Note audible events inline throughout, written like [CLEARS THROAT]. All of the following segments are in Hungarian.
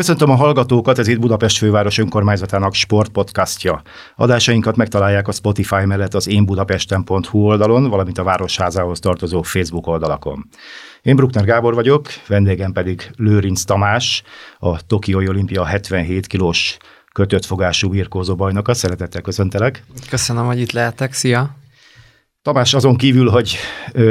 Köszöntöm a hallgatókat, ez itt Budapest főváros önkormányzatának sportpodcastja. Adásainkat megtalálják a Spotify mellett az énbudapesten.hu oldalon, valamint a Városházához tartozó Facebook oldalakon. Én Bruckner Gábor vagyok, vendégem pedig Lőrinc Tamás, a Tokiói Olimpia 77 kilós kötött fogású birkózó bajnoka. Szeretettel köszöntelek. Köszönöm, hogy itt lehetek. Szia! Tamás azon kívül, hogy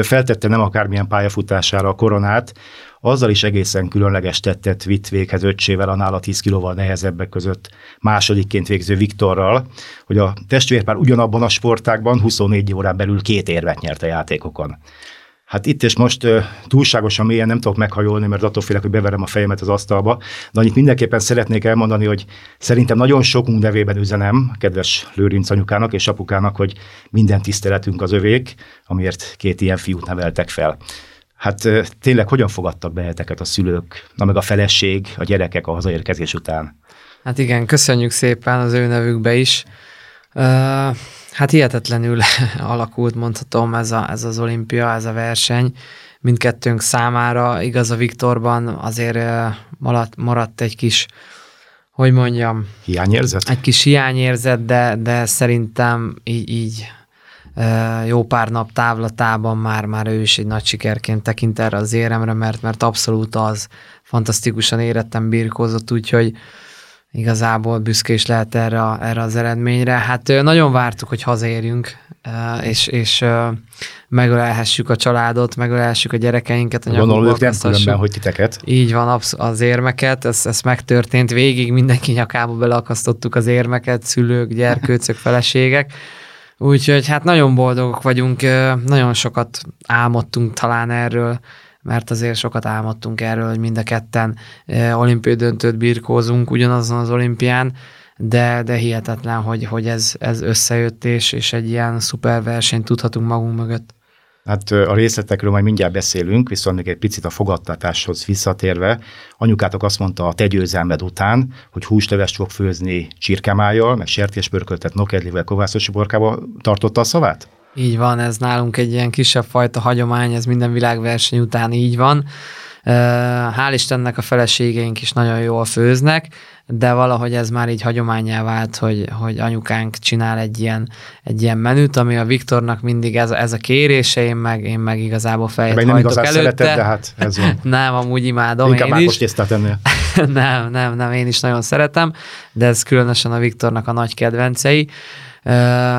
feltette nem akármilyen pályafutására a koronát, azzal is egészen különleges tettet vitt véghez öccsével a nála 10 kilóval nehezebbek között másodikként végző Viktorral, hogy a testvérpár ugyanabban a sportákban 24 órán belül két érvet nyert a játékokon. Hát itt és most túlságosan mélyen nem tudok meghajolni, mert attól félek, hogy beverem a fejemet az asztalba, de annyit mindenképpen szeretnék elmondani, hogy szerintem nagyon sokunk nevében üzenem, kedves Lőrinc anyukának és apukának, hogy minden tiszteletünk az övék, amiért két ilyen fiút neveltek fel. Hát tényleg hogyan fogadtak be a szülők, na meg a feleség, a gyerekek a hazaérkezés után? Hát igen, köszönjük szépen az ő nevükbe is. Hát hihetetlenül [LAUGHS] alakult, mondhatom, ez, a, ez az olimpia, ez a verseny. Mindkettőnk számára, igaz a Viktorban azért maradt, maradt egy kis, hogy mondjam... Hiányérzet? Egy kis hiányérzet, de, de szerintem így, így jó pár nap távlatában már, már ő is egy nagy sikerként tekint erre az éremre, mert, mert abszolút az fantasztikusan érettem birkózott, úgyhogy igazából büszke is lehet erre, erre az eredményre. Hát nagyon vártuk, hogy hazaérjünk, és, és megölelhessük a családot, megölelhessük a gyerekeinket. A Gondolom, ők nem különben, hogy titeket. Így van, az érmeket, ez, ez megtörtént. Végig mindenki nyakába beleakasztottuk az érmeket, szülők, gyerkőcök, feleségek. Úgyhogy hát nagyon boldogok vagyunk, nagyon sokat álmodtunk talán erről, mert azért sokat álmodtunk erről, hogy mind a ketten olimpiai döntőt birkózunk ugyanazon az olimpián, de, de hihetetlen, hogy, hogy ez, ez összejött, és, és egy ilyen szuper versenyt tudhatunk magunk mögött. Hát a részletekről majd mindjárt beszélünk, viszont még egy picit a fogadtatáshoz visszatérve. Anyukátok azt mondta a tegyőzelmed után, hogy húslevest fog főzni csirkemájjal, meg sertéspörköltet nokedlivel kovászos borkába tartotta a szavát? Így van, ez nálunk egy ilyen kisebb fajta hagyomány, ez minden világverseny után így van. Hál' Istennek a feleségeink is nagyon jól főznek, de valahogy ez már így hagyományá vált, hogy, hogy anyukánk csinál egy ilyen, egy ilyen menüt, ami a Viktornak mindig ez, ez a kérése, én meg, én meg igazából fejet nem hajtok előtte. Szereted, de hát ez van. [LAUGHS] nem, amúgy imádom Inkább én is. ennél. [LAUGHS] nem, nem, nem, én is nagyon szeretem, de ez különösen a Viktornak a nagy kedvencei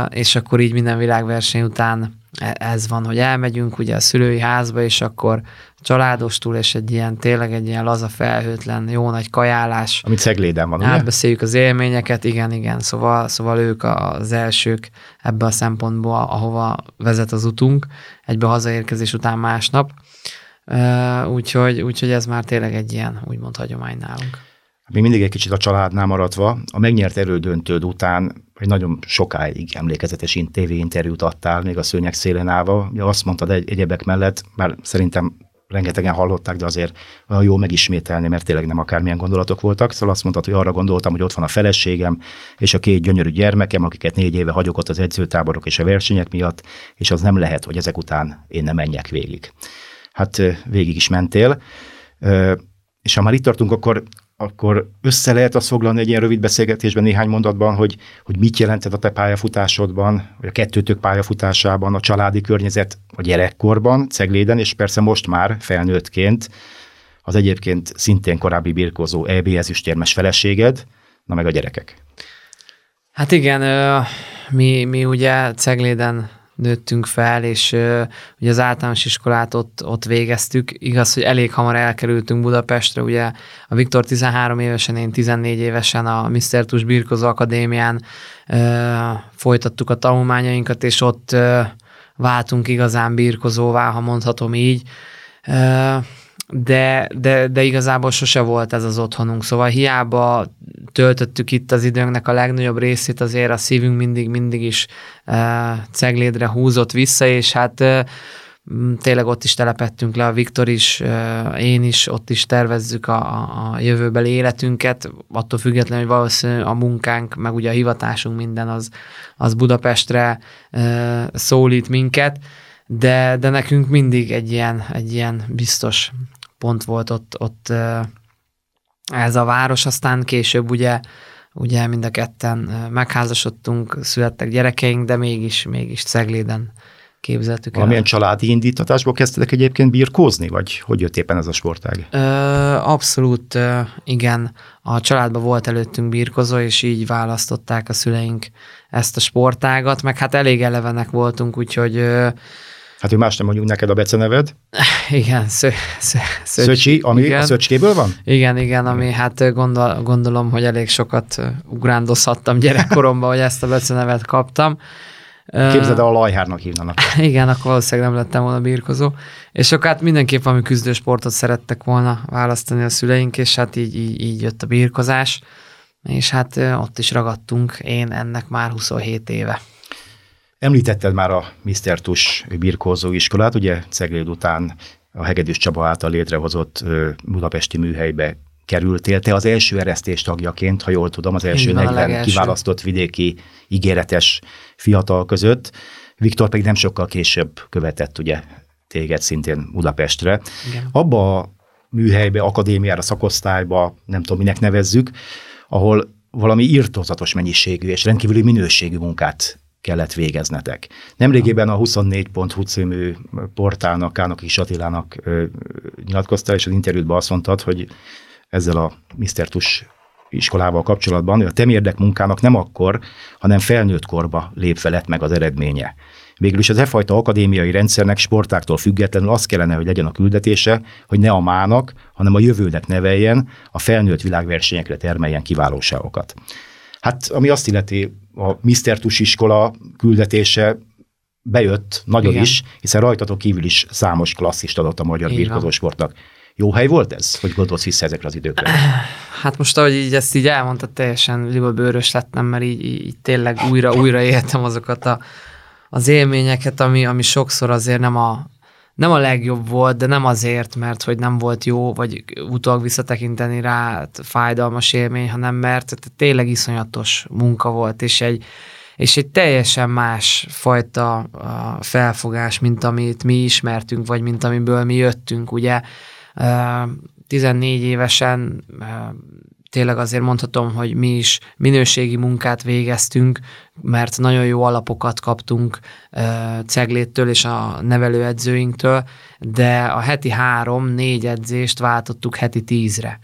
és akkor így minden világverseny után ez van, hogy elmegyünk ugye a szülői házba, és akkor családostul, és egy ilyen, tényleg egy ilyen laza felhőtlen, jó nagy kajálás. Amit Szegléden van? Átbeszéljük az élményeket, igen, igen, szóval, szóval ők az elsők ebbe a szempontból, ahova vezet az utunk, egybe hazaérkezés után másnap. Úgyhogy, úgyhogy ez már tényleg egy ilyen, úgymond hagyomány nálunk. Még mindig egy kicsit a családnál maradva, a megnyert erődöntőd után egy nagyon sokáig emlékezetes TV interjút adtál, még a szőnyek szélén állva. Ugye azt mondtad egy, egyebek mellett, már szerintem rengetegen hallották, de azért olyan jó megismételni, mert tényleg nem akármilyen gondolatok voltak. Szóval azt mondtad, hogy arra gondoltam, hogy ott van a feleségem és a két gyönyörű gyermekem, akiket négy éve hagyok ott az edzőtáborok és a versenyek miatt, és az nem lehet, hogy ezek után én nem menjek végig. Hát végig is mentél. És ha már itt tartunk, akkor akkor össze lehet azt foglalni egy ilyen rövid beszélgetésben néhány mondatban, hogy, hogy mit jelentett a te pályafutásodban, vagy a kettőtök pályafutásában, a családi környezet a gyerekkorban, Cegléden, és persze most már felnőttként az egyébként szintén korábbi birkózó EBS istérmes feleséged, na meg a gyerekek. Hát igen, mi, mi ugye Cegléden nőttünk fel, és ugye az általános iskolát ott, ott végeztük. Igaz, hogy elég hamar elkerültünk Budapestre, ugye a Viktor 13 évesen, én 14 évesen a Mr. Tus Birkozó Akadémián folytattuk a tanulmányainkat, és ott váltunk igazán birkozóvá, ha mondhatom így. De, de, de igazából sose volt ez az otthonunk, szóval hiába töltöttük itt az időnknek a legnagyobb részét, azért a szívünk mindig, mindig is uh, ceglédre húzott vissza, és hát uh, tényleg ott is telepettünk le, a Viktor is, uh, én is, ott is tervezzük a, a jövőbeli életünket, attól függetlenül, hogy valószínűleg a munkánk, meg ugye a hivatásunk minden az, az Budapestre szólít minket, de, de nekünk mindig egy ilyen, egy ilyen biztos pont volt ott, ott ez a város, aztán később ugye, ugye mind a ketten megházasodtunk, születtek gyerekeink, de mégis, mégis Cegléden képzeltük el. Valamilyen családi indítatásból kezdtek egyébként birkózni, vagy hogy jött éppen ez a sportág? Ö, abszolút igen. A családban volt előttünk birkozó, és így választották a szüleink ezt a sportágat, meg hát elég elevenek voltunk, úgyhogy Hát, hogy más nem mondjuk neked a beceneved. [LAUGHS] Igen, szö, szö, szöcsi. Szöcsi, ami igen. a szöcskéből van? Igen, igen, ami hát gondol, gondolom, hogy elég sokat ugrándozhattam gyerekkoromban, hogy ezt a becenevet kaptam. Képzeld el, a lajhárnak hívnanak. [LAUGHS] Igen, akkor valószínűleg nem lettem volna birkozó. És akkor hát mindenképp valami küzdősportot szerettek volna választani a szüleink, és hát így, így, így jött a birkozás. És hát ott is ragadtunk, én ennek már 27 éve. Említetted már a Mr. Tus birkózó iskolát, ugye Cegléd után a Hegedűs Csaba által létrehozott budapesti műhelybe kerültél. Te az első eresztés tagjaként, ha jól tudom, az első 40 kiválasztott vidéki ígéretes fiatal között. Viktor pedig nem sokkal később követett ugye téged szintén Budapestre. Igen. Abba a műhelybe, akadémiára, szakosztályba, nem tudom, minek nevezzük, ahol valami írtózatos mennyiségű és rendkívüli minőségű munkát kellett végeznetek. Nemrégében a 24.hu című portálnak, Kánoki Satilának nyilatkoztál, és az interjútban azt mondtad, hogy ezzel a Mr. Tus iskolával kapcsolatban, hogy a temérdek munkának nem akkor, hanem felnőtt korba lépve lett meg az eredménye. Végül is az e fajta akadémiai rendszernek sportáktól függetlenül az kellene, hogy legyen a küldetése, hogy ne a mának, hanem a jövőnek neveljen, a felnőtt világversenyekre termeljen kiválóságokat. Hát ami azt illeti, a Mr. Tus iskola küldetése bejött nagyon Igen. is, hiszen rajtatok kívül is számos klasszist adott a magyar birkozósportnak. Jó hely volt ez? Hogy gondolsz vissza ezekre az időkre? [CLEARS THROAT] Hát most, ahogy így ezt így elmondtad, teljesen libabőrös lettem, mert így, így tényleg újra, újra éltem azokat a, az élményeket, ami, ami sokszor azért nem a, nem a legjobb volt, de nem azért, mert hogy nem volt jó, vagy utólag visszatekinteni rá hát fájdalmas élmény, hanem mert tényleg iszonyatos munka volt, és egy, és egy teljesen más fajta felfogás, mint amit mi ismertünk, vagy mint amiből mi jöttünk, ugye? 14 évesen tényleg azért mondhatom, hogy mi is minőségi munkát végeztünk, mert nagyon jó alapokat kaptunk Cegléttől és a nevelőedzőinktől, de a heti három-négy edzést váltottuk heti tízre.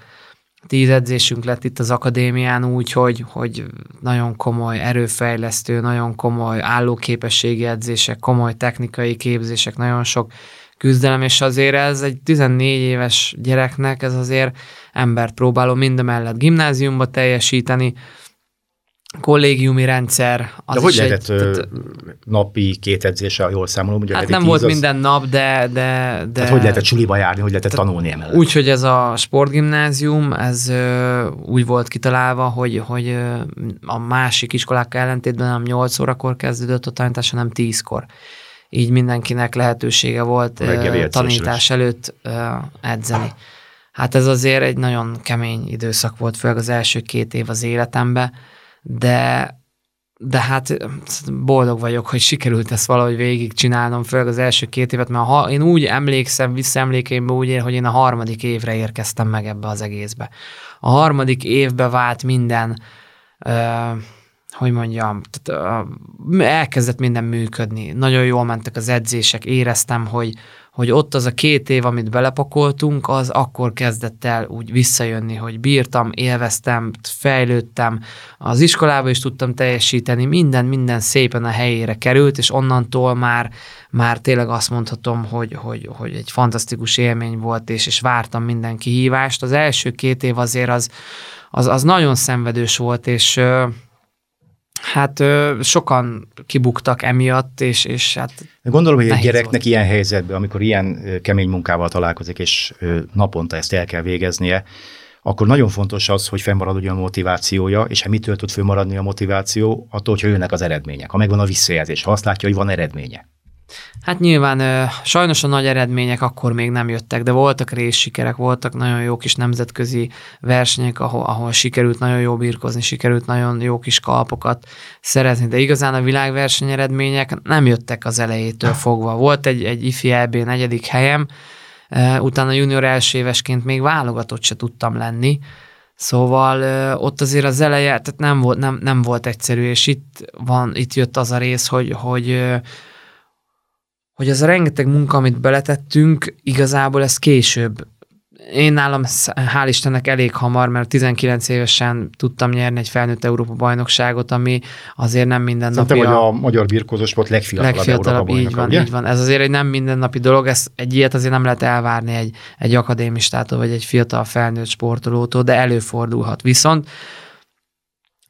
Tíz edzésünk lett itt az akadémián úgy, hogy, hogy nagyon komoly erőfejlesztő, nagyon komoly állóképességi edzések, komoly technikai képzések, nagyon sok küzdelem, és azért ez egy 14 éves gyereknek, ez azért embert próbálom mindemellett gimnáziumba teljesíteni, kollégiumi rendszer. Az de hogy lehetett egy, tehát, napi két edzése, jól számolom? Ugye hát nem volt az... minden nap, de, de, de... Tehát hogy lehetett suliba járni, hogy lehetett tanulni emellett? Úgy, hogy ez a sportgimnázium, ez ö, úgy volt kitalálva, hogy, hogy ö, a másik iskolák ellentétben nem 8 órakor kezdődött a tanítás, hanem 10-kor így mindenkinek lehetősége volt tanítás előtt edzeni. Hát ez azért egy nagyon kemény időszak volt, főleg az első két év az életembe, de de hát boldog vagyok, hogy sikerült ezt valahogy végigcsinálnom, főleg az első két évet, mert ha én úgy emlékszem, visszaemlékeimbe úgy ér, hogy én a harmadik évre érkeztem meg ebbe az egészbe. A harmadik évbe vált minden hogy mondjam, tehát, elkezdett minden működni. Nagyon jól mentek az edzések, éreztem, hogy, hogy ott az a két év, amit belepakoltunk, az akkor kezdett el úgy visszajönni, hogy bírtam, élveztem, fejlődtem, az iskolába is tudtam teljesíteni, minden, minden szépen a helyére került, és onnantól már, már tényleg azt mondhatom, hogy, hogy, hogy egy fantasztikus élmény volt, és, és vártam minden kihívást. Az első két év azért az, az, az nagyon szenvedős volt, és Hát ö, sokan kibuktak emiatt, és, és hát Gondolom, hogy egy gyereknek volt. ilyen helyzetben, amikor ilyen kemény munkával találkozik, és naponta ezt el kell végeznie, akkor nagyon fontos az, hogy fennmaradjon a motivációja, és hát mitől tud fennmaradni a motiváció? Attól, hogy jönnek az eredmények. Ha megvan a visszajelzés, ha azt látja, hogy van eredménye. Hát nyilván sajnos a nagy eredmények akkor még nem jöttek, de voltak részsikerek, voltak nagyon jó kis nemzetközi versenyek, ahol, ahol sikerült nagyon jó birkozni, sikerült nagyon jó kis kalpokat szerezni, de igazán a világverseny eredmények nem jöttek az elejétől fogva. Volt egy, egy IFI EB negyedik helyem, utána junior első évesként még válogatott se tudtam lenni, Szóval ott azért az eleje, tehát nem volt, nem, nem volt egyszerű, és itt van, itt jött az a rész, hogy, hogy hogy az a rengeteg munka, amit beletettünk, igazából ez később. Én nálam, hál' Istennek elég hamar, mert 19 évesen tudtam nyerni egy felnőtt Európa bajnokságot, ami azért nem minden Szerintem, napi hogy a magyar birkózó sport legfiatalabb, legfiatalabb, Európa így van, bajnoka, így van. Ez azért egy nem mindennapi dolog, ez, egy ilyet azért nem lehet elvárni egy, egy akadémistától, vagy egy fiatal felnőtt sportolótól, de előfordulhat. Viszont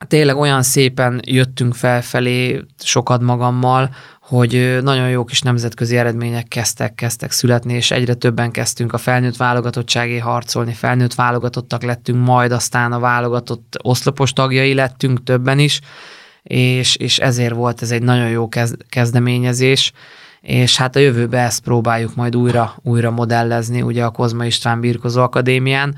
tényleg olyan szépen jöttünk felfelé sokat magammal, hogy nagyon jó kis nemzetközi eredmények kezdtek, kezdtek születni, és egyre többen kezdtünk a felnőtt válogatottságé harcolni, felnőtt válogatottak lettünk, majd aztán a válogatott oszlopos tagjai lettünk többen is, és, és ezért volt ez egy nagyon jó kezd, kezdeményezés, és hát a jövőben ezt próbáljuk majd újra, újra modellezni, ugye a Kozma István Birkozó Akadémián,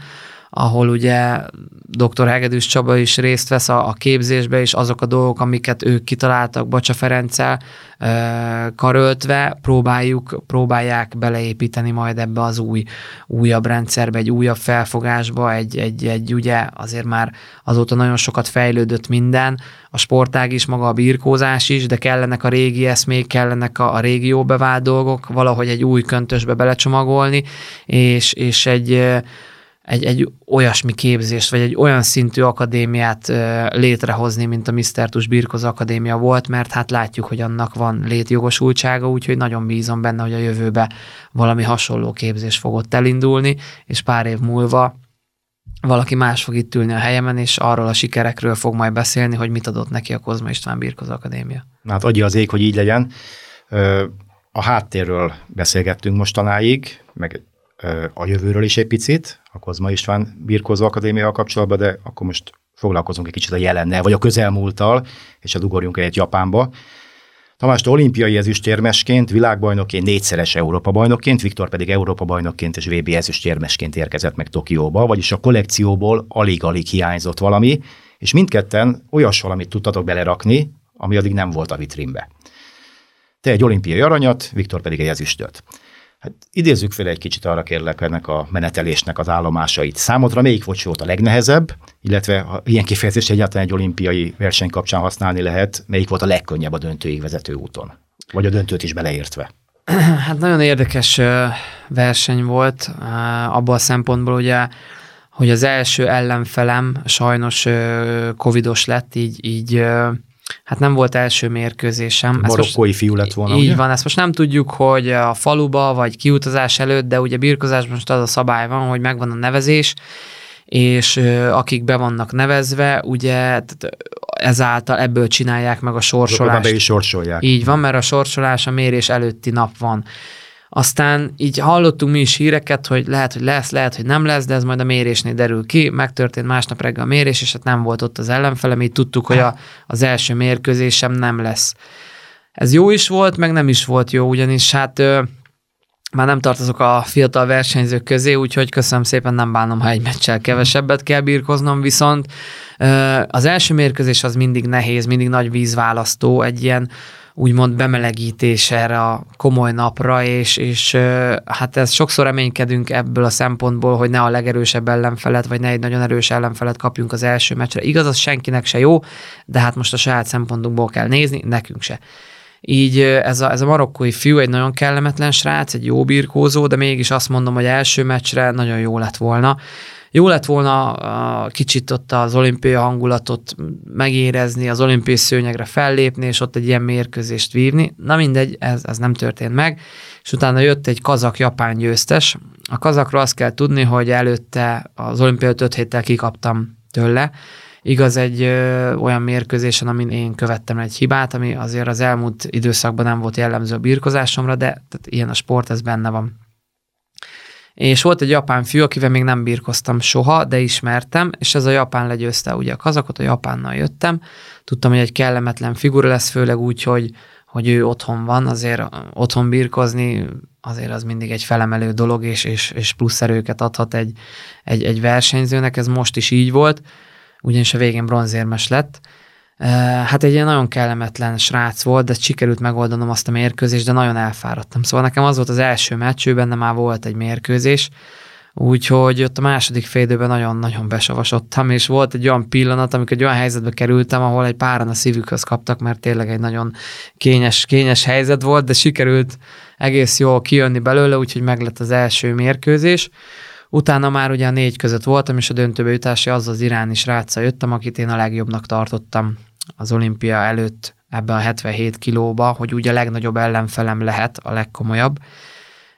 ahol ugye dr. Hegedűs Csaba is részt vesz a, a képzésbe, és azok a dolgok, amiket ők kitaláltak Bacsa Ferenccel karöltve, próbáljuk, próbálják beleépíteni majd ebbe az új, újabb rendszerbe, egy újabb felfogásba, egy, egy, egy ugye azért már azóta nagyon sokat fejlődött minden, a sportág is, maga a birkózás is, de kellenek a régi eszmék, kellenek a, a régió bevált dolgok, valahogy egy új köntösbe belecsomagolni, és, és egy egy, egy olyasmi képzést, vagy egy olyan szintű akadémiát létrehozni, mint a Mr. Tus Birkoz Akadémia volt, mert hát látjuk, hogy annak van létjogosultsága, úgyhogy nagyon bízom benne, hogy a jövőbe valami hasonló képzés fog ott elindulni, és pár év múlva valaki más fog itt ülni a helyemen, és arról a sikerekről fog majd beszélni, hogy mit adott neki a Kozma István Birkoz Akadémia. Hát adja az ég, hogy így legyen. A háttérről beszélgettünk mostanáig, meg a jövőről is egy picit, a Kozma István Birkózó Akadémiával kapcsolatban, de akkor most foglalkozunk egy kicsit a jelennel, vagy a közelmúlttal, és a ugorjunk egyet Japánba. Tamás, olimpiai ezüstérmesként, világbajnokként, négyszeres Európa bajnokként, Viktor pedig Európa bajnokként és VB ezüstérmesként érkezett meg Tokióba, vagyis a kollekcióból alig-alig hiányzott valami, és mindketten olyas valamit tudtatok belerakni, ami addig nem volt a vitrínbe. Te egy olimpiai aranyat, Viktor pedig egy ezüstöt. Hát idézzük fel egy kicsit arra kérlek ennek a menetelésnek az állomásait. Számodra melyik volt volt a legnehezebb, illetve ha ilyen kifejezést egyáltalán egy olimpiai verseny kapcsán használni lehet, melyik volt a legkönnyebb a döntőig vezető úton? Vagy a döntőt is beleértve? [CLEARS THROAT] Hát nagyon érdekes verseny volt, abban a szempontból ugye, hogy az első ellenfelem sajnos covidos lett, így, így hát nem volt első mérkőzésem. Marokkói fiú lett volna, így ugye? van, ezt most nem tudjuk, hogy a faluba vagy kiutazás előtt, de ugye birkozásban most az a szabály van, hogy megvan a nevezés, és akik be vannak nevezve, ugye ezáltal ebből csinálják meg a sorsolást. be is sorsolják. Így van, mert a sorsolás a mérés előtti nap van. Aztán így hallottunk mi is híreket, hogy lehet, hogy lesz, lehet, hogy nem lesz, de ez majd a mérésnél derül ki. Megtörtént másnap reggel a mérés, és hát nem volt ott az ellenfelem, így tudtuk, hogy a, az első mérkőzésem nem lesz. Ez jó is volt, meg nem is volt jó, ugyanis hát ö, már nem tartozok a fiatal versenyzők közé, úgyhogy köszönöm szépen, nem bánom, ha egy meccsel kevesebbet kell birkoznom, viszont az első mérkőzés az mindig nehéz, mindig nagy vízválasztó, egy ilyen úgymond bemelegítés erre a komoly napra, és, és hát ez sokszor reménykedünk ebből a szempontból, hogy ne a legerősebb ellenfelet, vagy ne egy nagyon erős ellenfelet kapjunk az első meccsre. Igaz, az senkinek se jó, de hát most a saját szempontunkból kell nézni, nekünk se. Így ez a, ez a marokkói fiú egy nagyon kellemetlen srác, egy jó birkózó, de mégis azt mondom, hogy első meccsre nagyon jó lett volna. Jó lett volna kicsit ott az olimpiai hangulatot megérezni, az olimpiai szőnyegre fellépni, és ott egy ilyen mérkőzést vívni. Na mindegy, ez, ez nem történt meg. És utána jött egy kazak-japán győztes. A kazakról azt kell tudni, hogy előtte az olimpiai öt héttel kikaptam tőle, Igaz egy ö, olyan mérkőzésen, amin én követtem egy hibát, ami azért az elmúlt időszakban nem volt jellemző a birkozásomra, de tehát ilyen a sport, ez benne van. És volt egy japán fiú, akivel még nem birkoztam soha, de ismertem, és ez a japán legyőzte ugye a kazakot, a japánnal jöttem. Tudtam, hogy egy kellemetlen figura lesz, főleg úgy, hogy, hogy ő otthon van, azért otthon birkozni, azért az mindig egy felemelő dolog, és, és, és plusz erőket adhat egy, egy, egy versenyzőnek, ez most is így volt, ugyanis a végén bronzérmes lett. Hát egy ilyen nagyon kellemetlen srác volt, de sikerült megoldanom azt a mérkőzést, de nagyon elfáradtam. Szóval nekem az volt az első meccs, ő benne már volt egy mérkőzés, Úgyhogy ott a második félidőben nagyon-nagyon besavasodtam, és volt egy olyan pillanat, amikor egy olyan helyzetbe kerültem, ahol egy páran a szívükhöz kaptak, mert tényleg egy nagyon kényes, kényes helyzet volt, de sikerült egész jól kijönni belőle, úgyhogy meglett az első mérkőzés. Utána már ugye a négy között voltam, és a döntőbe jutási az az iráni sráccal jöttem, akit én a legjobbnak tartottam az olimpia előtt ebben a 77 kilóba, hogy ugye a legnagyobb ellenfelem lehet, a legkomolyabb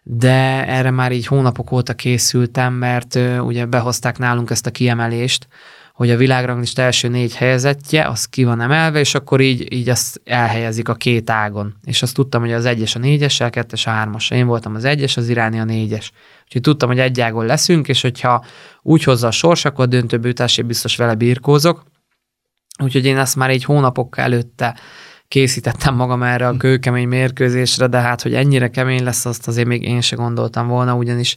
de erre már így hónapok óta készültem, mert ugye behozták nálunk ezt a kiemelést, hogy a világranglista első négy helyezettje, az ki van emelve, és akkor így, így azt elhelyezik a két ágon. És azt tudtam, hogy az egyes a négyes, a kettes a hármas. Én voltam az egyes, az iráni a négyes. Úgyhogy tudtam, hogy egy ágon leszünk, és hogyha úgy hozza a sors, akkor a döntőbb biztos vele birkózok. Úgyhogy én ezt már egy hónapok előtte készítettem magam erre a kőkemény mérkőzésre, de hát, hogy ennyire kemény lesz, azt azért még én se gondoltam volna, ugyanis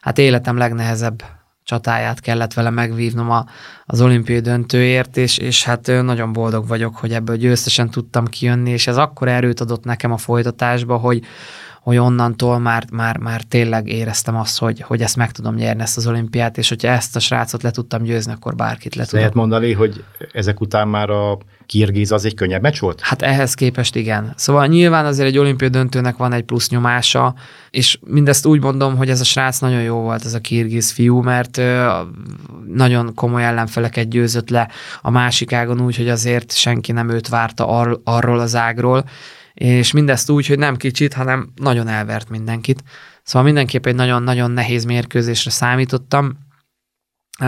hát életem legnehezebb csatáját kellett vele megvívnom a, az olimpiai döntőért, és, és hát nagyon boldog vagyok, hogy ebből győztesen tudtam kijönni, és ez akkor erőt adott nekem a folytatásba, hogy, hogy onnantól már, már, már tényleg éreztem azt, hogy, hogy ezt meg tudom nyerni, ezt az olimpiát, és hogyha ezt a srácot le tudtam győzni, akkor bárkit le tudom. Lehet mondani, hogy ezek után már a Kirgiz az egy könnyebb meccs volt? Hát ehhez képest igen. Szóval nyilván azért egy olimpiai döntőnek van egy plusz nyomása, és mindezt úgy mondom, hogy ez a srác nagyon jó volt, ez a Kirgiz fiú, mert nagyon komoly ellenfeleket győzött le a másik ágon úgy, hogy azért senki nem őt várta ar- arról az ágról, és mindezt úgy, hogy nem kicsit, hanem nagyon elvert mindenkit. Szóval mindenképp egy nagyon-nagyon nehéz mérkőzésre számítottam.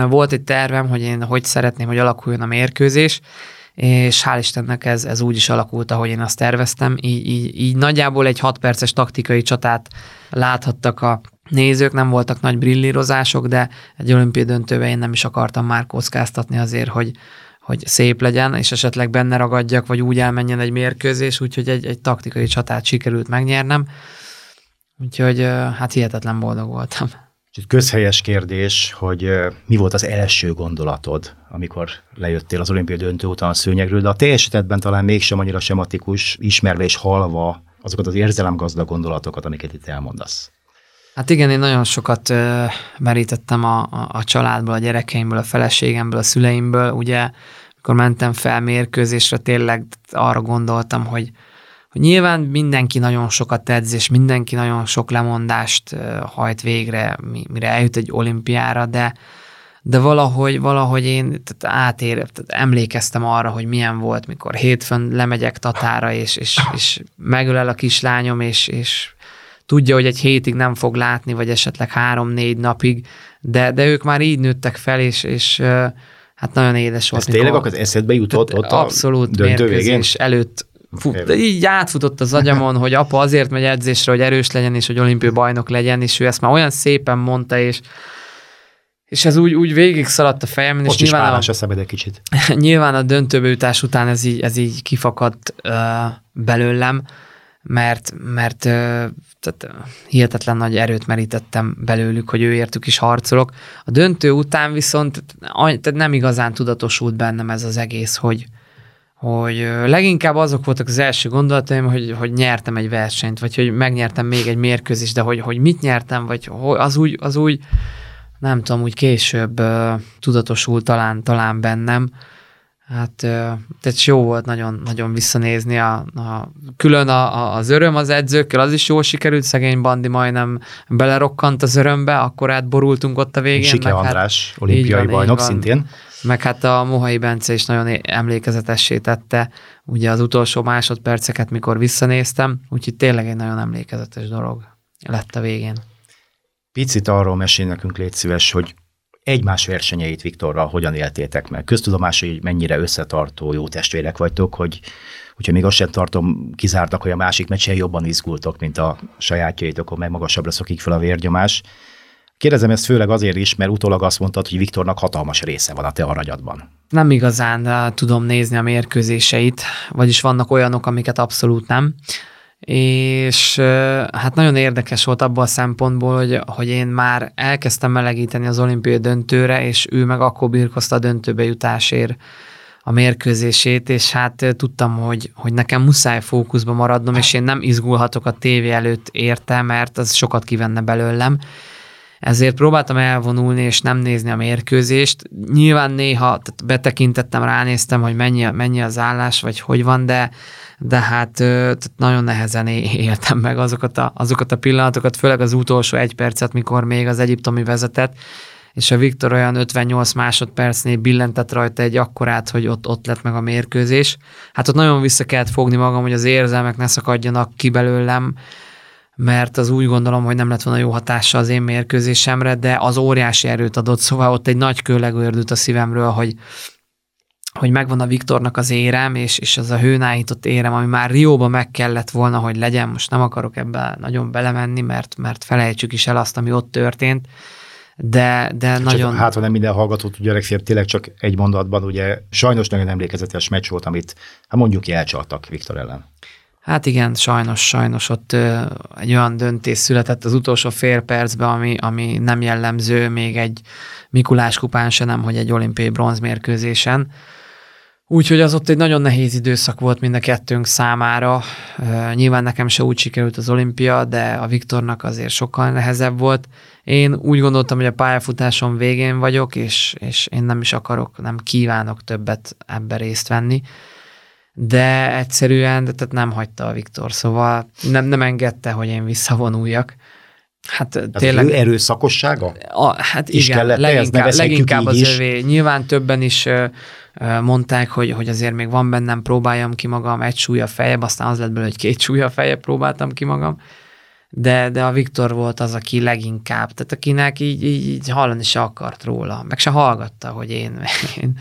Volt egy tervem, hogy én hogy szeretném, hogy alakuljon a mérkőzés, és hál' Istennek ez, ez úgy is alakult, ahogy én azt terveztem. Így, így, így nagyjából egy 6 perces taktikai csatát láthattak a nézők, nem voltak nagy brillírozások, de egy olimpiai döntőben én nem is akartam már kockáztatni azért, hogy, hogy szép legyen, és esetleg benne ragadjak, vagy úgy elmenjen egy mérkőzés, úgyhogy egy, egy taktikai csatát sikerült megnyernem. Úgyhogy hát hihetetlen boldog voltam. Közhelyes kérdés, hogy mi volt az első gondolatod, amikor lejöttél az olimpiai döntő után a szőnyegről, de a teljesítetben talán mégsem annyira sematikus, ismerve és halva azokat az érzelemgazdag gondolatokat, amiket itt elmondasz. Hát igen, én nagyon sokat uh, merítettem a, a, a családból, a gyerekeimből, a feleségemből, a szüleimből. Ugye, amikor mentem fel mérkőzésre, tényleg arra gondoltam, hogy, hogy nyilván mindenki nagyon sokat edz, és mindenki nagyon sok lemondást uh, hajt végre, mire eljut egy olimpiára, de, de valahogy, valahogy én tehát átér, tehát emlékeztem arra, hogy milyen volt, mikor hétfőn lemegyek Tatára, és, és, és megölel a kislányom, és, és tudja, hogy egy hétig nem fog látni, vagy esetleg három-négy napig, de, de ők már így nőttek fel, és, és hát nagyon édes volt. Ez tényleg az eszedbe jutott ott abszolút a döntő végén? előtt Fut, de így átfutott az agyamon, hogy apa azért megy edzésre, hogy erős legyen, és hogy olimpiai bajnok legyen, és ő ezt már olyan szépen mondta, és és ez úgy, úgy végig szaladt a fejem. Most és nyilván is a, egy kicsit. [LAUGHS] nyilván a döntőbe jutás után ez így, ez így kifakadt uh, belőlem, mert, mert tehát hihetetlen nagy erőt merítettem belőlük, hogy őértük is harcolok. A döntő után viszont tehát nem igazán tudatosult bennem ez az egész, hogy, hogy leginkább azok voltak az első gondolataim, hogy, hogy nyertem egy versenyt, vagy hogy megnyertem még egy mérkőzést, de hogy, hogy mit nyertem, vagy az úgy, az úgy nem tudom, úgy később tudatosult talán, talán bennem, Hát tehát jó volt nagyon, nagyon visszanézni, a, a, külön a, a, az öröm az edzőkkel, az is jól sikerült, szegény Bandi majdnem belerokkant az örömbe, akkor átborultunk ott a végén. Sike hát András, hát, olimpiai van, bajnok szintén. Meg hát a Mohai Bence is nagyon emlékezetessé tette, ugye az utolsó másodperceket, mikor visszanéztem, úgyhogy tényleg egy nagyon emlékezetes dolog lett a végén. Picit arról mesél nekünk, légy szíves, hogy egymás versenyeit Viktorral hogyan éltétek meg? Köztudomás, hogy mennyire összetartó jó testvérek vagytok, hogy hogyha még azt sem tartom kizártak, hogy a másik meccsen jobban izgultok, mint a sajátjaitokon, meg magasabbra szokik fel a vérgyomás. Kérdezem ezt főleg azért is, mert utólag azt mondtad, hogy Viktornak hatalmas része van a te aranyadban. Nem igazán tudom nézni a mérkőzéseit, vagyis vannak olyanok, amiket abszolút nem. És hát nagyon érdekes volt abban a szempontból, hogy, hogy én már elkezdtem melegíteni az olimpiai döntőre, és ő meg akkor birkozta a döntőbe jutásért a mérkőzését, és hát tudtam, hogy, hogy nekem muszáj fókuszba maradnom, és én nem izgulhatok a tévé előtt érte, mert az sokat kivenne belőlem ezért próbáltam elvonulni és nem nézni a mérkőzést. Nyilván néha tehát betekintettem, ránéztem, hogy mennyi, mennyi az állás, vagy hogy van, de, de hát tehát nagyon nehezen éltem meg azokat a, azokat a pillanatokat, főleg az utolsó egy percet, mikor még az egyiptomi vezetett, és a Viktor olyan 58 másodpercnél billentett rajta egy akkorát, hogy ott, ott lett meg a mérkőzés. Hát ott nagyon vissza kellett fogni magam, hogy az érzelmek ne szakadjanak ki belőlem, mert az úgy gondolom, hogy nem lett volna jó hatása az én mérkőzésemre, de az óriási erőt adott, szóval ott egy nagy kőlegő ördült a szívemről, hogy, hogy megvan a Viktornak az érem, és, és az a hőnállított érem, ami már Rióba meg kellett volna, hogy legyen, most nem akarok ebbe nagyon belemenni, mert, mert felejtsük is el azt, ami ott történt, de, de csak nagyon... Hát, ha nem minden hallgató tudja, legfeljebb tényleg csak egy mondatban, ugye sajnos nagyon emlékezetes meccs volt, amit hát mondjuk elcsaltak Viktor ellen. Hát igen, sajnos, sajnos ott ö, egy olyan döntés született az utolsó fél percben, ami, ami nem jellemző még egy Mikulás kupán se nem, hogy egy olimpiai bronzmérkőzésen. Úgyhogy az ott egy nagyon nehéz időszak volt mind a kettőnk számára. Ö, nyilván nekem se úgy sikerült az olimpia, de a Viktornak azért sokkal nehezebb volt. Én úgy gondoltam, hogy a pályafutásom végén vagyok, és, és én nem is akarok, nem kívánok többet ebbe részt venni de egyszerűen de tehát nem hagyta a Viktor, szóval nem, nem engedte, hogy én visszavonuljak. Hát Tehát tényleg... Az erőszakossága? A, hát is igen, kellett, leginkább, leginkább az is. övé. Nyilván többen is ö, ö, mondták, hogy, hogy azért még van bennem, próbáljam ki magam egy súlya fejebb, aztán az lett belőle, hogy két súlya fejebb próbáltam ki magam. De, de a Viktor volt az, aki leginkább, tehát akinek így, így, így hallani se akart róla, meg se hallgatta, hogy én, én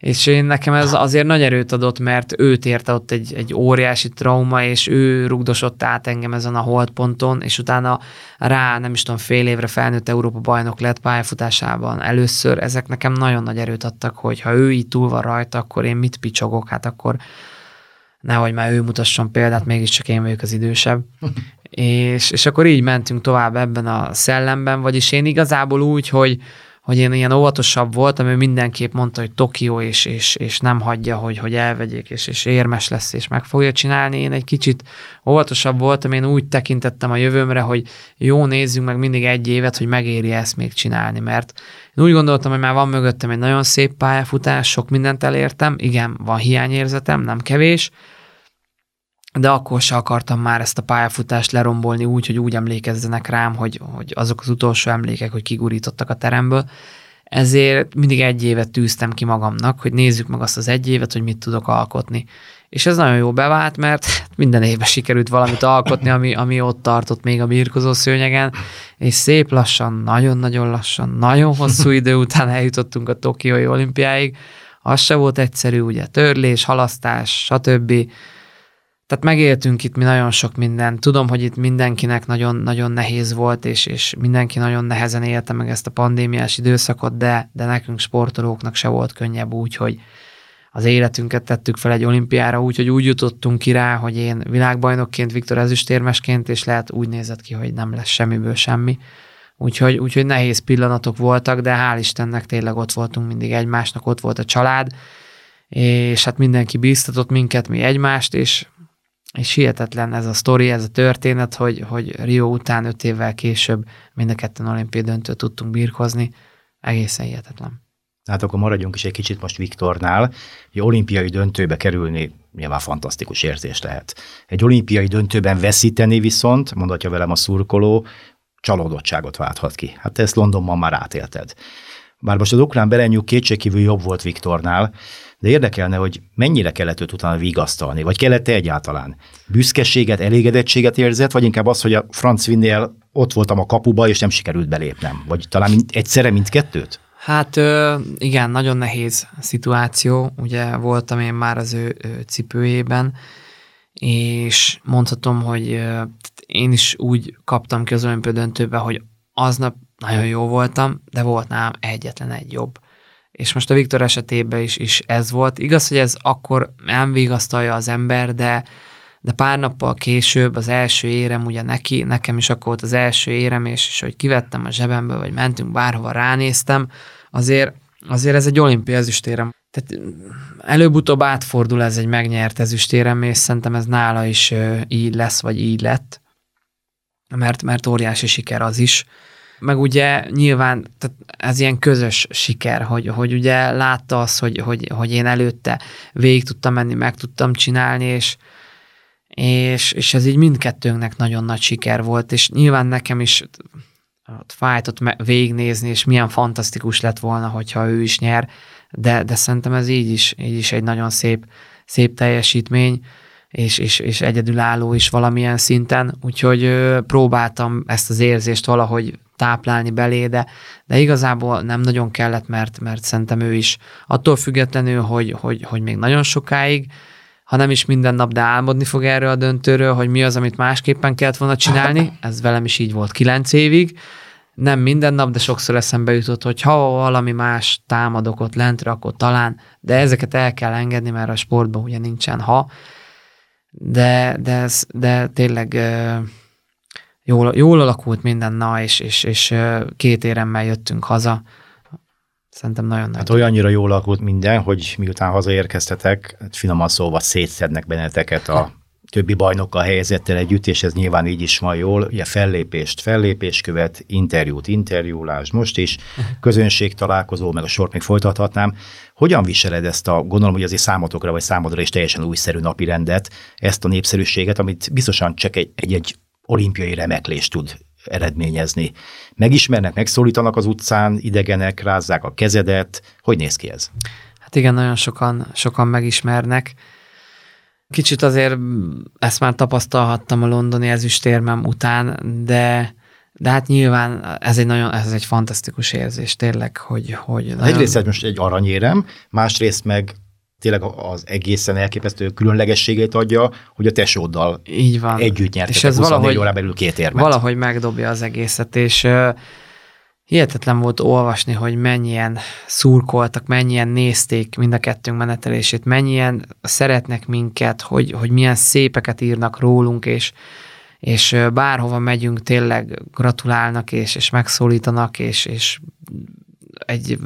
és én nekem ez azért nagy erőt adott, mert őt érte ott egy, egy óriási trauma, és ő rugdosott át engem ezen a holdponton, és utána rá, nem is tudom, fél évre felnőtt Európa bajnok lett pályafutásában először. Ezek nekem nagyon nagy erőt adtak, hogy ha ő így túl van rajta, akkor én mit picsogok, hát akkor nehogy már ő mutasson példát, mégiscsak én vagyok az idősebb. [LAUGHS] és, és akkor így mentünk tovább ebben a szellemben, vagyis én igazából úgy, hogy hogy én ilyen óvatosabb voltam, ő mindenképp mondta, hogy Tokió, és, és, és nem hagyja, hogy, hogy elvegyék, és, és érmes lesz, és meg fogja csinálni. Én egy kicsit óvatosabb voltam, én úgy tekintettem a jövőmre, hogy jó, nézzünk meg mindig egy évet, hogy megéri ezt még csinálni, mert én úgy gondoltam, hogy már van mögöttem egy nagyon szép pályafutás, sok mindent elértem, igen, van hiányérzetem, nem kevés, de akkor se akartam már ezt a pályafutást lerombolni úgy, hogy úgy emlékezzenek rám, hogy, hogy azok az utolsó emlékek, hogy kigurítottak a teremből. Ezért mindig egy évet tűztem ki magamnak, hogy nézzük meg azt az egy évet, hogy mit tudok alkotni. És ez nagyon jó bevált, mert minden évben sikerült valamit alkotni, ami, ami ott tartott még a birkozó szőnyegen, és szép lassan, nagyon-nagyon lassan, nagyon hosszú [LAUGHS] idő után eljutottunk a Tokiói olimpiáig. Az se volt egyszerű, ugye törlés, halasztás, stb tehát megéltünk itt mi nagyon sok mindent. Tudom, hogy itt mindenkinek nagyon, nagyon nehéz volt, és, és mindenki nagyon nehezen élte meg ezt a pandémiás időszakot, de, de nekünk sportolóknak se volt könnyebb úgy, hogy az életünket tettük fel egy olimpiára, úgy, hogy úgy jutottunk ki rá, hogy én világbajnokként, Viktor ezüstérmesként, és lehet úgy nézett ki, hogy nem lesz semmiből semmi. Úgyhogy, úgyhogy nehéz pillanatok voltak, de hál' Istennek tényleg ott voltunk mindig egymásnak, ott volt a család, és hát mindenki bíztatott minket, mi egymást, és és hihetetlen ez a sztori, ez a történet, hogy, hogy Rio után öt évvel később mind a ketten olimpiai döntőt tudtunk birkozni, egészen hihetetlen. Hát akkor maradjunk is egy kicsit most Viktornál. Egy olimpiai döntőbe kerülni nyilván fantasztikus érzés lehet. Egy olimpiai döntőben veszíteni viszont, mondhatja velem a szurkoló, csalódottságot válthat ki. Hát ezt Londonban már átélted. Bár most az ukrán berenyúk kétségkívül jobb volt Viktornál, de érdekelne, hogy mennyire kellett őt utána vigasztalni, vagy kellett-e egyáltalán? Büszkeséget, elégedettséget érzett, vagy inkább az, hogy a franc vinnél ott voltam a kapuba, és nem sikerült belépnem? Vagy talán mind, egyszerre mindkettőt? Hát igen, nagyon nehéz szituáció. Ugye voltam én már az ő, cipőjében, és mondhatom, hogy én is úgy kaptam ki az döntőbe, hogy aznap nagyon jó voltam, de volt nálam egyetlen egy jobb. És most a Viktor esetében is, is ez volt. Igaz, hogy ez akkor nem vigasztalja az ember, de, de pár nappal később az első érem, ugye neki, nekem is akkor volt az első érem, és, és hogy kivettem a zsebemből, vagy mentünk bárhova, ránéztem, azért, azért ez egy olimpia ezüstérem. Tehát előbb-utóbb átfordul ez egy megnyert ezüstérem, és szerintem ez nála is így lesz, vagy így lett, mert, mert óriási siker az is. Meg ugye nyilván tehát ez ilyen közös siker, hogy, hogy ugye látta azt, hogy, hogy, hogy én előtte végig tudtam menni, meg tudtam csinálni, és, és, és ez így mindkettőnknek nagyon nagy siker volt, és nyilván nekem is ott fájt ott végignézni, és milyen fantasztikus lett volna, hogyha ő is nyer, de, de szerintem ez így is, így is egy nagyon szép, szép teljesítmény, és, és, és egyedülálló is valamilyen szinten, úgyhogy ö, próbáltam ezt az érzést valahogy táplálni belé, de, de igazából nem nagyon kellett, mert, mert szerintem ő is attól függetlenül, hogy, hogy, hogy még nagyon sokáig, ha nem is minden nap, de álmodni fog erről a döntőről, hogy mi az, amit másképpen kellett volna csinálni. [LAUGHS] Ez velem is így volt kilenc évig. Nem minden nap, de sokszor eszembe jutott, hogy ha valami más támadok ott lentre, akkor talán, de ezeket el kell engedni, mert a sportban ugye nincsen ha. De, de, ez, de tényleg jól, jól alakult minden, na, és, és, és két éremmel jöttünk haza, Szerintem nagyon nagy. Hát olyannyira jól alakult minden, hogy miután hazaérkeztetek, hát finoman szóval szétszednek benneteket a többi bajnokkal helyezettel együtt, és ez nyilván így is van jól. Ugye fellépést, fellépés követ, interjút, interjúlás, most is, [LAUGHS] közönség találkozó, meg a sort még folytathatnám. Hogyan viseled ezt a, gondolom, hogy azért számotokra vagy számodra is teljesen újszerű napi rendet, ezt a népszerűséget, amit biztosan csak egy, egy, egy olimpiai remeklést tud eredményezni. Megismernek, megszólítanak az utcán, idegenek, rázzák a kezedet. Hogy néz ki ez? Hát igen, nagyon sokan, sokan megismernek. Kicsit azért ezt már tapasztalhattam a londoni ezüstérmem után, de de hát nyilván ez egy nagyon, ez egy fantasztikus érzés tényleg, hogy... hogy nagyon... Egyrészt ez most egy aranyérem, másrészt meg tényleg az egészen elképesztő különlegességét adja, hogy a tesóddal Így van. együtt nyertetek és ez 24 valahogy, órán belül két érmet. Valahogy megdobja az egészet, és uh, hihetetlen volt olvasni, hogy mennyien szurkoltak, mennyien nézték mind a kettőnk menetelését, mennyien szeretnek minket, hogy, hogy milyen szépeket írnak rólunk, és, és bárhova megyünk, tényleg gratulálnak, és, és megszólítanak, és, és egy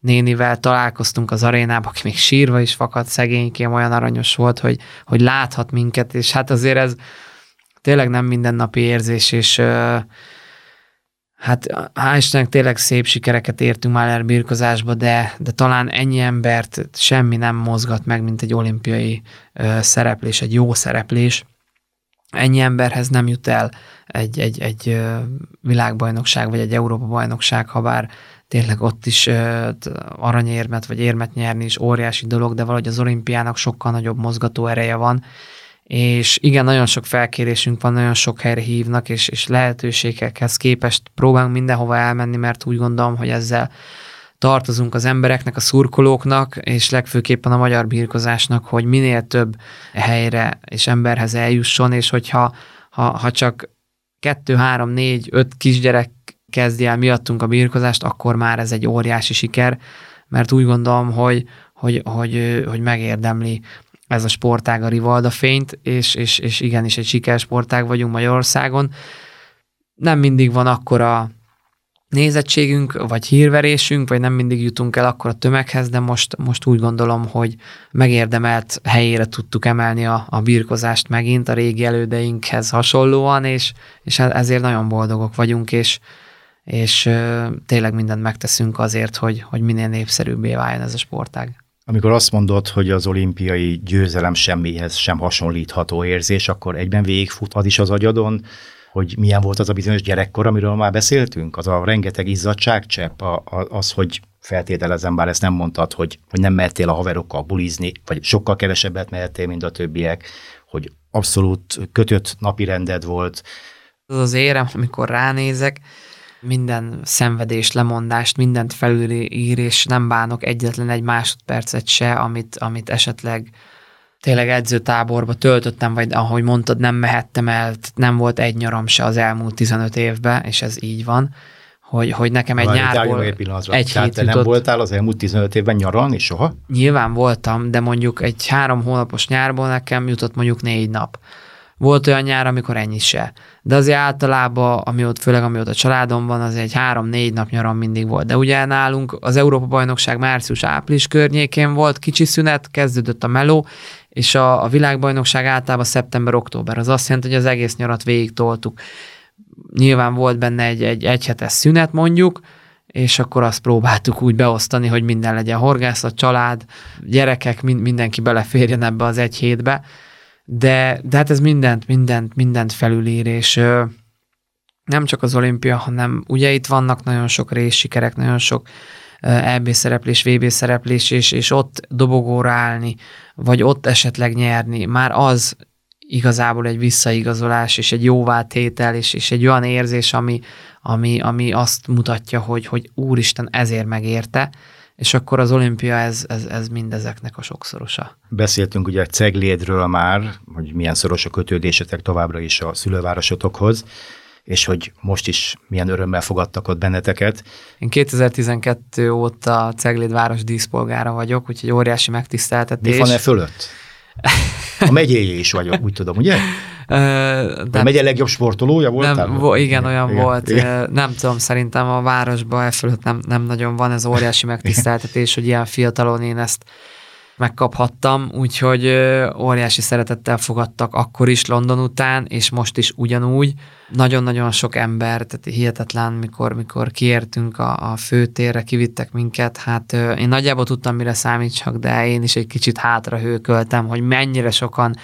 nénivel találkoztunk az arénában, aki még sírva is fakadt, szegénykém olyan aranyos volt, hogy, hogy láthat minket, és hát azért ez tényleg nem mindennapi érzés, és hát hál' Istennek tényleg szép sikereket értünk már birkozásba, de, de talán ennyi embert semmi nem mozgat meg, mint egy olimpiai szereplés, egy jó szereplés. Ennyi emberhez nem jut el egy, egy, egy világbajnokság, vagy egy Európa-bajnokság, ha bár tényleg ott is aranyérmet vagy érmet nyerni is óriási dolog, de valahogy az olimpiának sokkal nagyobb mozgató ereje van, és igen, nagyon sok felkérésünk van, nagyon sok helyre hívnak, és, és lehetőségekhez képest próbálunk mindenhova elmenni, mert úgy gondolom, hogy ezzel tartozunk az embereknek, a szurkolóknak, és legfőképpen a magyar birkozásnak, hogy minél több helyre és emberhez eljusson, és hogyha ha, ha csak kettő, három, négy, öt kisgyerek kezdi el miattunk a birkozást, akkor már ez egy óriási siker, mert úgy gondolom, hogy, hogy, hogy, hogy megérdemli ez a sportág a Rivalda fényt, és, és, és igenis egy sikersportág vagyunk Magyarországon. Nem mindig van akkora nézettségünk, vagy hírverésünk, vagy nem mindig jutunk el akkor a tömeghez, de most, most úgy gondolom, hogy megérdemelt helyére tudtuk emelni a, a birkozást megint a régi elődeinkhez hasonlóan, és, és ezért nagyon boldogok vagyunk, és, és tényleg mindent megteszünk azért, hogy, hogy minél népszerűbbé váljon ez a sportág. Amikor azt mondod, hogy az olimpiai győzelem semmihez sem hasonlítható érzés, akkor egyben végigfut az is az agyadon, hogy milyen volt az a bizonyos gyerekkor, amiről már beszéltünk, az a rengeteg izzadságcsepp, a, a, az, hogy feltételezem, bár ezt nem mondtad, hogy, hogy nem mertél a haverokkal bulizni, vagy sokkal kevesebbet mehettél, mint a többiek, hogy abszolút kötött napi rended volt. Az az érem, amikor ránézek, minden szenvedést, lemondást, mindent felülír, és nem bánok egyetlen egy másodpercet se, amit, amit esetleg tényleg edzőtáborba töltöttem, vagy ahogy mondtad, nem mehettem el, nem volt egy nyaram se az elmúlt 15 évben, és ez így van, hogy, hogy nekem egy Várj, nyárból egy, egy hét te jutott. nem voltál az elmúlt 15 évben nyaran, és soha? Nyilván voltam, de mondjuk egy három hónapos nyárból nekem jutott mondjuk négy nap. Volt olyan nyár, amikor ennyi se. De azért általában, amióta, főleg amióta a családom van, az egy három-négy nap nyaram mindig volt. De ugye nálunk az Európa-bajnokság március-április környékén volt kicsi szünet, kezdődött a meló, és a, a világbajnokság általában szeptember-október. Az azt jelenti, hogy az egész nyarat végig toltuk. Nyilván volt benne egy, egy egyhetes szünet mondjuk, és akkor azt próbáltuk úgy beosztani, hogy minden legyen horgászat, család, gyerekek, mindenki beleférjen ebbe az egy hétbe de, de hát ez mindent, mindent, mindent felülír, és ö, nem csak az olimpia, hanem ugye itt vannak nagyon sok részsikerek, nagyon sok EB szereplés, VB szereplés, és, és ott dobogóra állni, vagy ott esetleg nyerni, már az igazából egy visszaigazolás, és egy jóvátétel, és, és egy olyan érzés, ami, ami, ami azt mutatja, hogy, hogy úristen, ezért megérte, és akkor az olimpia ez, ez, ez mindezeknek a sokszorosa. Beszéltünk ugye Ceglédről már, hogy milyen szoros a kötődésetek továbbra is a szülővárosotokhoz, és hogy most is milyen örömmel fogadtak ott benneteket. Én 2012 óta Cegléd város díszpolgára vagyok, úgyhogy óriási megtiszteltetés. Mi van e fölött? A megyéjé is vagyok, úgy tudom, ugye? [LAUGHS] De a megye legjobb sportolója volt? Nem, vo, igen, olyan igen, volt. Igen. Nem tudom, szerintem a városban e fölött nem, nem nagyon van ez óriási megtiszteltetés, hogy ilyen fiatalon én ezt megkaphattam, úgyhogy óriási szeretettel fogadtak akkor is London után, és most is ugyanúgy. Nagyon-nagyon sok ember, tehát hihetetlen, mikor, mikor kiértünk a, a főtérre, kivittek minket, hát én nagyjából tudtam, mire számítsak, de én is egy kicsit hátra hőköltem, hogy mennyire sokan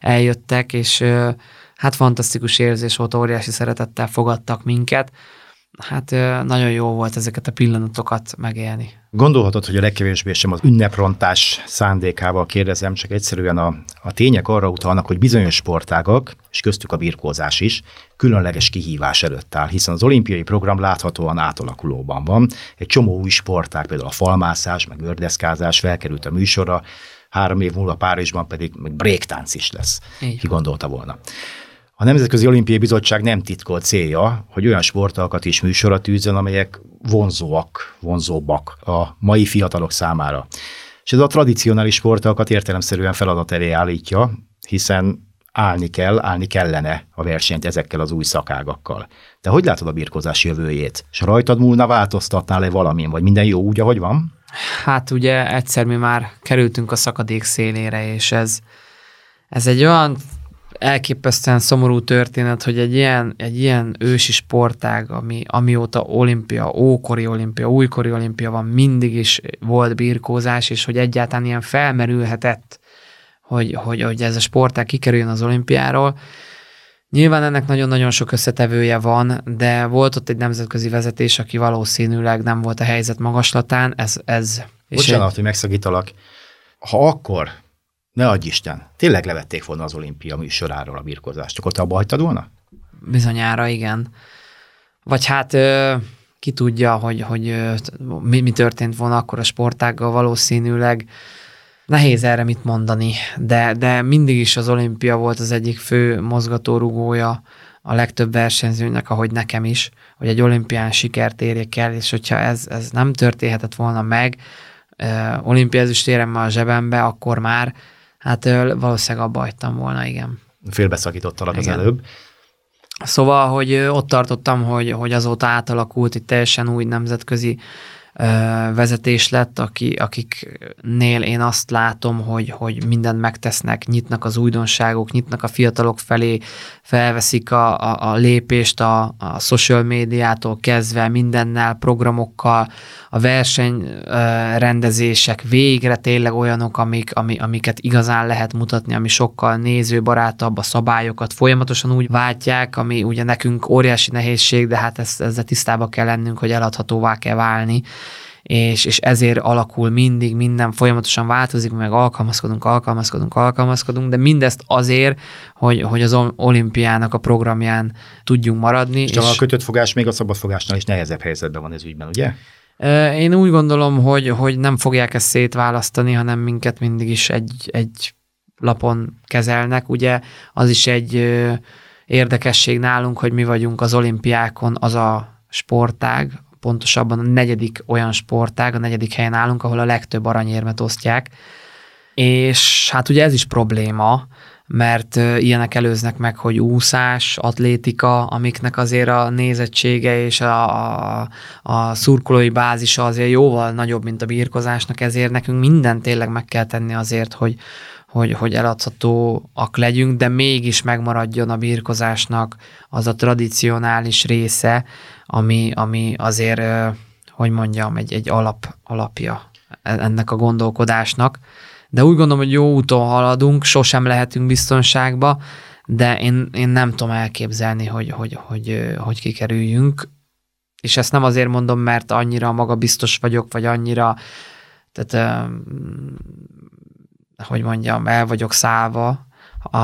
eljöttek, és hát fantasztikus érzés volt, óriási szeretettel fogadtak minket hát nagyon jó volt ezeket a pillanatokat megélni. Gondolhatod, hogy a legkevésbé sem az ünneprontás szándékával kérdezem, csak egyszerűen a, a tények arra utalnak, hogy bizonyos sportágak, és köztük a birkózás is, különleges kihívás előtt áll, hiszen az olimpiai program láthatóan átalakulóban van. Egy csomó új sportág, például a falmászás, meg gördeszkázás felkerült a műsorra, három év múlva Párizsban pedig meg breaktánc is lesz. Így. Ki gondolta volna. A Nemzetközi Olimpiai Bizottság nem titkolt célja, hogy olyan sportokat is műsorra tűzön, amelyek vonzóak, vonzóbbak a mai fiatalok számára. És ez a tradicionális sportokat értelemszerűen feladat elé állítja, hiszen állni kell, állni kellene a versenyt ezekkel az új szakágakkal. De hogy látod a birkozás jövőjét? És rajtad múlna változtatnál-e valamin, vagy minden jó úgy, ahogy van? Hát ugye egyszer mi már kerültünk a szakadék szélére, és ez, ez egy olyan elképesztően szomorú történet, hogy egy ilyen, egy ilyen ősi sportág, ami, amióta olimpia, ókori olimpia, újkori olimpia van, mindig is volt birkózás, és hogy egyáltalán ilyen felmerülhetett, hogy, hogy, hogy ez a sportág kikerüljön az olimpiáról. Nyilván ennek nagyon-nagyon sok összetevője van, de volt ott egy nemzetközi vezetés, aki valószínűleg nem volt a helyzet magaslatán. Ez, ez, Bocsánat, egy... hogy megszakítalak. Ha akkor ne adj Isten, tényleg levették volna az olimpia műsoráról a birkozást, akkor te abba hagytad volna? Bizonyára igen. Vagy hát ki tudja, hogy, hogy mi, mi történt volna akkor a sportággal valószínűleg. Nehéz erre mit mondani, de, de mindig is az olimpia volt az egyik fő mozgatórugója a legtöbb versenyzőnek, ahogy nekem is, hogy egy olimpián sikert érjek el, és hogyha ez, ez nem történhetett volna meg, olimpiázis éremmel a zsebembe, akkor már hát valószínűleg abba hagytam volna, igen. Félbeszakítottalak az előbb. Szóval, hogy ott tartottam, hogy, hogy azóta átalakult egy teljesen új nemzetközi vezetés lett, aki, akiknél én azt látom, hogy, hogy mindent megtesznek, nyitnak az újdonságok, nyitnak a fiatalok felé, felveszik a, a, a lépést a, a social médiától kezdve, mindennel, programokkal, a versenyrendezések végre tényleg olyanok, amik, ami, amiket igazán lehet mutatni, ami sokkal nézőbarátabb, a szabályokat folyamatosan úgy váltják, ami ugye nekünk óriási nehézség, de hát ezt, ezzel tisztába kell lennünk, hogy eladhatóvá kell válni és, és ezért alakul mindig, minden folyamatosan változik, meg alkalmazkodunk, alkalmazkodunk, alkalmazkodunk, de mindezt azért, hogy, hogy az olimpiának a programján tudjunk maradni. És, és a kötött fogás még a szabadfogásnál is nehezebb helyzetben van ez ügyben, ugye? Én úgy gondolom, hogy, hogy nem fogják ezt szétválasztani, hanem minket mindig is egy, egy lapon kezelnek. Ugye az is egy érdekesség nálunk, hogy mi vagyunk az olimpiákon az a sportág, pontosabban a negyedik olyan sportág, a negyedik helyen állunk, ahol a legtöbb aranyérmet osztják. És hát ugye ez is probléma, mert ilyenek előznek meg, hogy úszás, atlétika, amiknek azért a nézettsége és a, a, a szurkolói bázisa azért jóval nagyobb, mint a birkozásnak, ezért nekünk mindent tényleg meg kell tenni azért, hogy, hogy, hogy eladhatóak legyünk, de mégis megmaradjon a birkozásnak az a tradicionális része, ami, ami azért, hogy mondjam, egy, egy alap, alapja ennek a gondolkodásnak. De úgy gondolom, hogy jó úton haladunk, sosem lehetünk biztonságba, de én, én nem tudom elképzelni, hogy, hogy, hogy, hogy kikerüljünk. És ezt nem azért mondom, mert annyira magabiztos vagyok, vagy annyira, tehát hogy mondjam, el vagyok szállva a,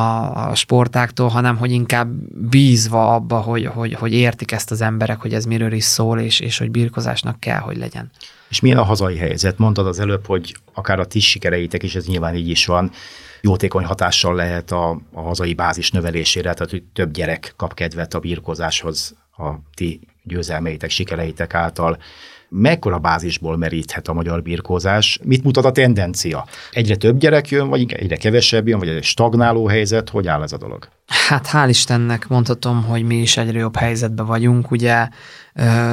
a sportáktól, hanem hogy inkább bízva abba, hogy, hogy, hogy értik ezt az emberek, hogy ez miről is szól, és, és hogy birkozásnak kell, hogy legyen. És milyen a hazai helyzet? Mondtad az előbb, hogy akár a ti sikereitek is, ez nyilván így is van, jótékony hatással lehet a, a hazai bázis növelésére, tehát hogy több gyerek kap kedvet a birkozáshoz a ti győzelmeitek, sikereitek által mekkora bázisból meríthet a magyar birkózás, mit mutat a tendencia? Egyre több gyerek jön, vagy egyre kevesebb jön, vagy egy stagnáló helyzet, hogy áll ez a dolog? Hát hál' Istennek mondhatom, hogy mi is egyre jobb helyzetben vagyunk. Ugye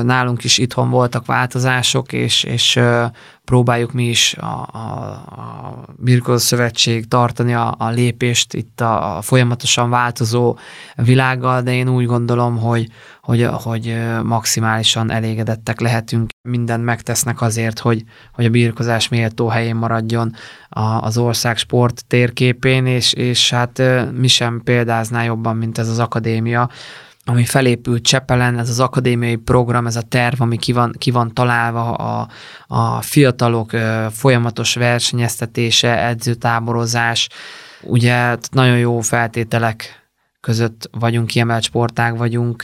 nálunk is itthon voltak változások, és, és próbáljuk mi is a, a, a Birkózó Szövetség tartani a, a lépést itt a, a folyamatosan változó világgal, de én úgy gondolom, hogy, hogy, hogy maximálisan elégedettek lehetünk. Mindent megtesznek azért, hogy, hogy a birkozás méltó helyén maradjon az ország sport térképén, és, és hát mi sem példázná jobban, mint ez az akadémia, ami felépült Csepelen, ez az akadémiai program, ez a terv, ami ki van, ki van találva, a, a fiatalok folyamatos versenyeztetése, edzőtáborozás, ugye nagyon jó feltételek között vagyunk, kiemelt sportág vagyunk,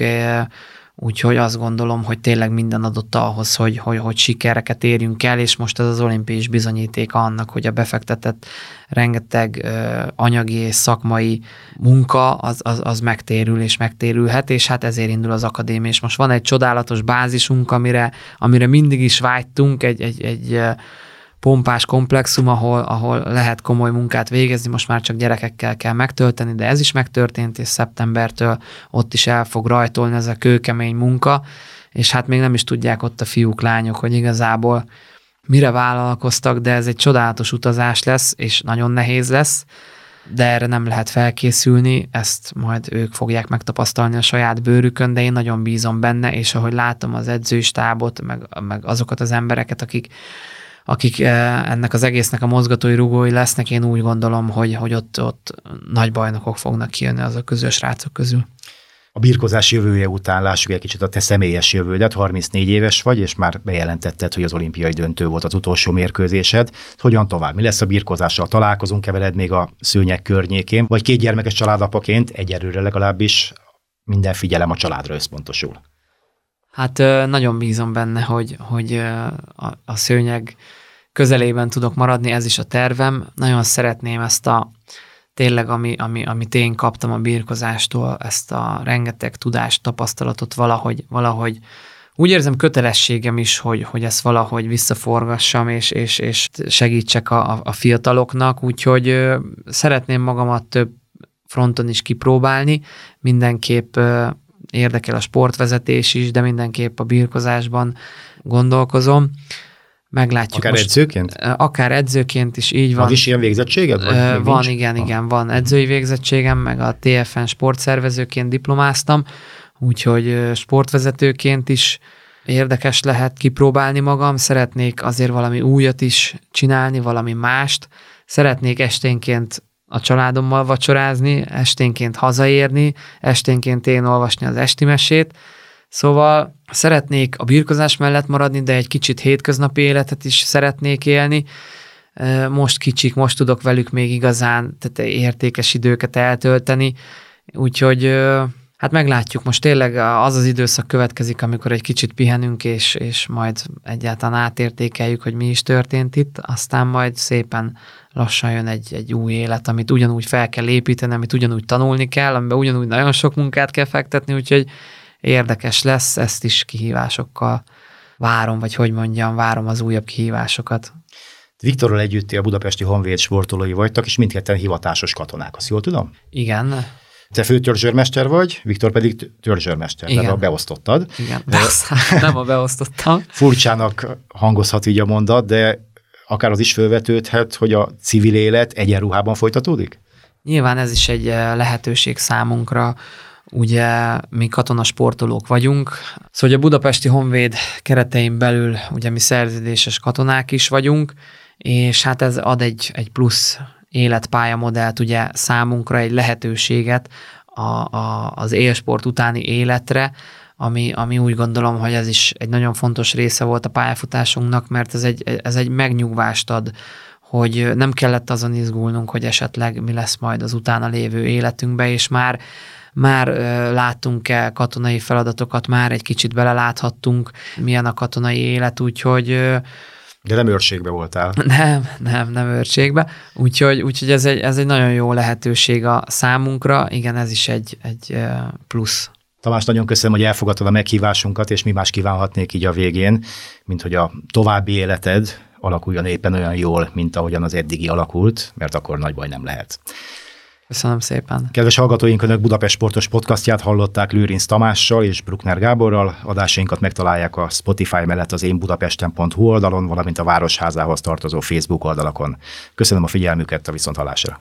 Úgyhogy azt gondolom, hogy tényleg minden adott ahhoz, hogy, hogy, hogy sikereket érjünk el, és most ez az olimpiai is bizonyítéka annak, hogy a befektetett rengeteg uh, anyagi és szakmai munka az, az, az megtérül és megtérülhet, és hát ezért indul az akadémia. És most van egy csodálatos bázisunk, amire, amire mindig is vágytunk, egy, egy, egy pompás komplexum, ahol, ahol lehet komoly munkát végezni, most már csak gyerekekkel kell megtölteni, de ez is megtörtént, és szeptembertől ott is el fog rajtolni ez a kőkemény munka, és hát még nem is tudják ott a fiúk, lányok, hogy igazából mire vállalkoztak, de ez egy csodálatos utazás lesz, és nagyon nehéz lesz, de erre nem lehet felkészülni, ezt majd ők fogják megtapasztalni a saját bőrükön, de én nagyon bízom benne, és ahogy látom az edzői stábot, meg, meg azokat az embereket, akik akik eh, ennek az egésznek a mozgatói rugói lesznek, én úgy gondolom, hogy, hogy ott, ott nagy bajnokok fognak kijönni az a közös rácok közül. A birkozás jövője után lássuk egy kicsit a te személyes jövődet, 34 éves vagy, és már bejelentetted, hogy az olimpiai döntő volt az utolsó mérkőzésed. Hogyan tovább? Mi lesz a birkozással? Találkozunk-e veled még a szőnyek környékén? Vagy két gyermekes családapaként egyelőre legalábbis minden figyelem a családra összpontosul? Hát nagyon bízom benne, hogy, hogy a, a szőnyeg közelében tudok maradni, ez is a tervem. Nagyon szeretném ezt a tényleg, ami, ami, amit én kaptam a birkozástól, ezt a rengeteg tudást, tapasztalatot valahogy, valahogy. Úgy érzem kötelességem is, hogy, hogy ezt valahogy visszaforgassam, és, és, és segítsek a, a fiataloknak, úgyhogy szeretném magamat több fronton is kipróbálni, mindenképp érdekel a sportvezetés is, de mindenképp a birkozásban gondolkozom. Meglátjuk. Akár most, edzőként? Akár edzőként is, így van. Van is ilyen végzettséged? Vagy van, nincs? igen, ah. igen, van edzői végzettségem, meg a TFN sportszervezőként diplomáztam, úgyhogy sportvezetőként is érdekes lehet kipróbálni magam, szeretnék azért valami újat is csinálni, valami mást, szeretnék esténként a családommal vacsorázni, esténként hazaérni, esténként én olvasni az esti mesét. Szóval szeretnék a birkozás mellett maradni, de egy kicsit hétköznapi életet is szeretnék élni. Most kicsik, most tudok velük még igazán tehát értékes időket eltölteni, úgyhogy hát meglátjuk. Most tényleg az az időszak következik, amikor egy kicsit pihenünk, és, és majd egyáltalán átértékeljük, hogy mi is történt itt, aztán majd szépen lassan jön egy, egy új élet, amit ugyanúgy fel kell építeni, amit ugyanúgy tanulni kell, amiben ugyanúgy nagyon sok munkát kell fektetni, úgyhogy érdekes lesz, ezt is kihívásokkal várom, vagy hogy mondjam, várom az újabb kihívásokat. Viktorral együtt a budapesti honvéd sportolói vagytok, és mindketten hivatásos katonák, azt jól tudom? Igen. Te főtörzsőrmester vagy, Viktor pedig törzsőrmester, Igen. tehát a beosztottad. Igen, [LAUGHS] nem a beosztottam. Furcsának hangozhat így a mondat, de akár az is felvetődhet, hogy a civil élet egyenruhában folytatódik? Nyilván ez is egy eh, lehetőség számunkra, ugye mi katonasportolók vagyunk, szóval a Budapesti Honvéd keretein belül ugye mi szerződéses katonák is vagyunk, és hát ez ad egy, egy plusz életpályamodellt ugye számunkra, egy lehetőséget a, a, az élsport utáni életre, ami, ami úgy gondolom, hogy ez is egy nagyon fontos része volt a pályafutásunknak, mert ez egy, ez egy megnyugvást ad, hogy nem kellett azon izgulnunk, hogy esetleg mi lesz majd az utána lévő életünkbe, és már már láttunk el katonai feladatokat, már egy kicsit beleláthattunk, milyen a katonai élet, úgyhogy de nem őrségbe voltál. [LAUGHS] Nem, nem, nem őrségbe. Úgyhogy, úgyhogy ez, egy, ez egy nagyon jó lehetőség a számunkra. Igen, ez is egy, egy plusz. Tamás, nagyon köszönöm, hogy elfogadtad a meghívásunkat, és mi más kívánhatnék így a végén, mint hogy a további életed alakuljon éppen olyan jól, mint ahogyan az eddigi alakult, mert akkor nagy baj nem lehet. Köszönöm szépen. Kedves hallgatóink, Önök Budapest Sportos Podcastját hallották Lőrinc Tamással és Bruckner Gáborral. Adásainkat megtalálják a Spotify mellett az én budapesten.hu oldalon, valamint a Városházához tartozó Facebook oldalakon. Köszönöm a figyelmüket, a viszonthallásra.